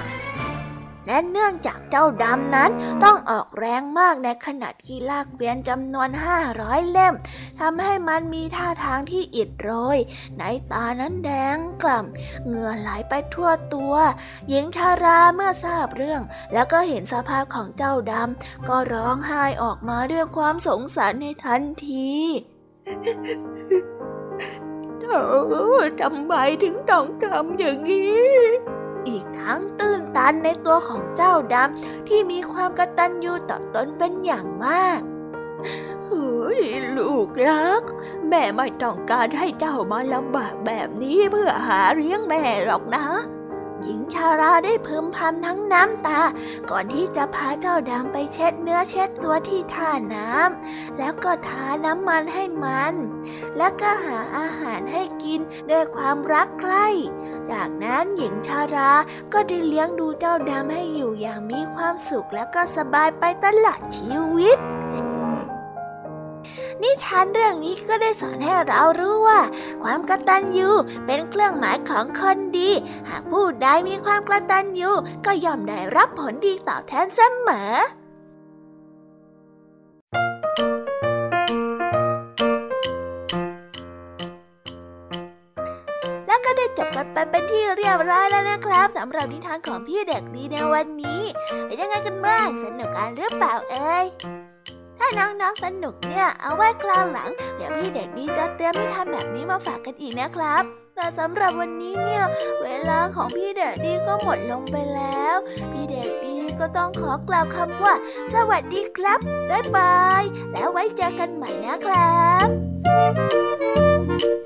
และเนื่องจากเจ้าดำนั้นต้องออกแรงมากในขณะที่ลากเกวียนจำนวน 500 เล่มทำให้มันมีท่าทางที่อิดโรย ในตานั้นแดงกล่ำเหงื่อไหลไปทั่วตัว หญิงชาราเมื่อทราบเรื่อง แล้วก็เห็นสภาพของเจ้าดำก็ร้องไห้ออกมาด้วยความสงสารในทันทีเธอทำไมถึงต้องทำอย่างนี้ อีกทั้งตื้นตันในตัวของเจ้าดำที่มีความกตัญญูต่อตนเป็นอย่างมากเฮ้ยลูกรัก แม่ไม่ต้องการให้เจ้ามาลำบากแบบนี้เพื่อหาเลี้ยงแม่หรอกนะ หญิงชาราได้พึมพำทั้งน้ำตา ก่อนที่จะพาเจ้าดำไปเช็ดเนื้อเช็ดตัวที่ท่าน้ำแล้วก็ทาน้ำมันให้มัน แล้วก็หาอาหารให้กินด้วยความรักใคร่ จากนั้นหญิงชาราก็ได้เลี้ยงดูเจ้าดำให้อยู่อย่างมีความสุขและก็สบายไปตลอดชีวิต นิทานเรื่องนี้ก็ได้สอนให้เรารู้ว่า ความกระตัญญูเป็นเครื่องหมายของคนดี หากผู้ใดมีความกระตัญญูก็ย่อมได้รับผลดีตอบแทนเสมอ ไปเป็นที่เรียบร้อยแล้วนะครับสำหรับนิทานของพี่เด็กดีในวันนี้เป็นยังไงกันบ้างสนุกกันหรือเปล่าเอ่ยถ้าน้องๆสนุกเนี่ยเอาไว้คราวหลัง เดี๋ยวพี่เด็กดีจะเตรียมนิทานแบบนี้มาฝากกันอีกนะครับแต่สำหรับวันนี้เนี่ย เวลาของพี่เด็กดีก็หมดลงไปแล้ว พี่เด็กดีก็ต้องขอกล่าวคำว่า สวัสดีครับบ๊ายบายแล้วไว้เจอกันใหม่นะครับน้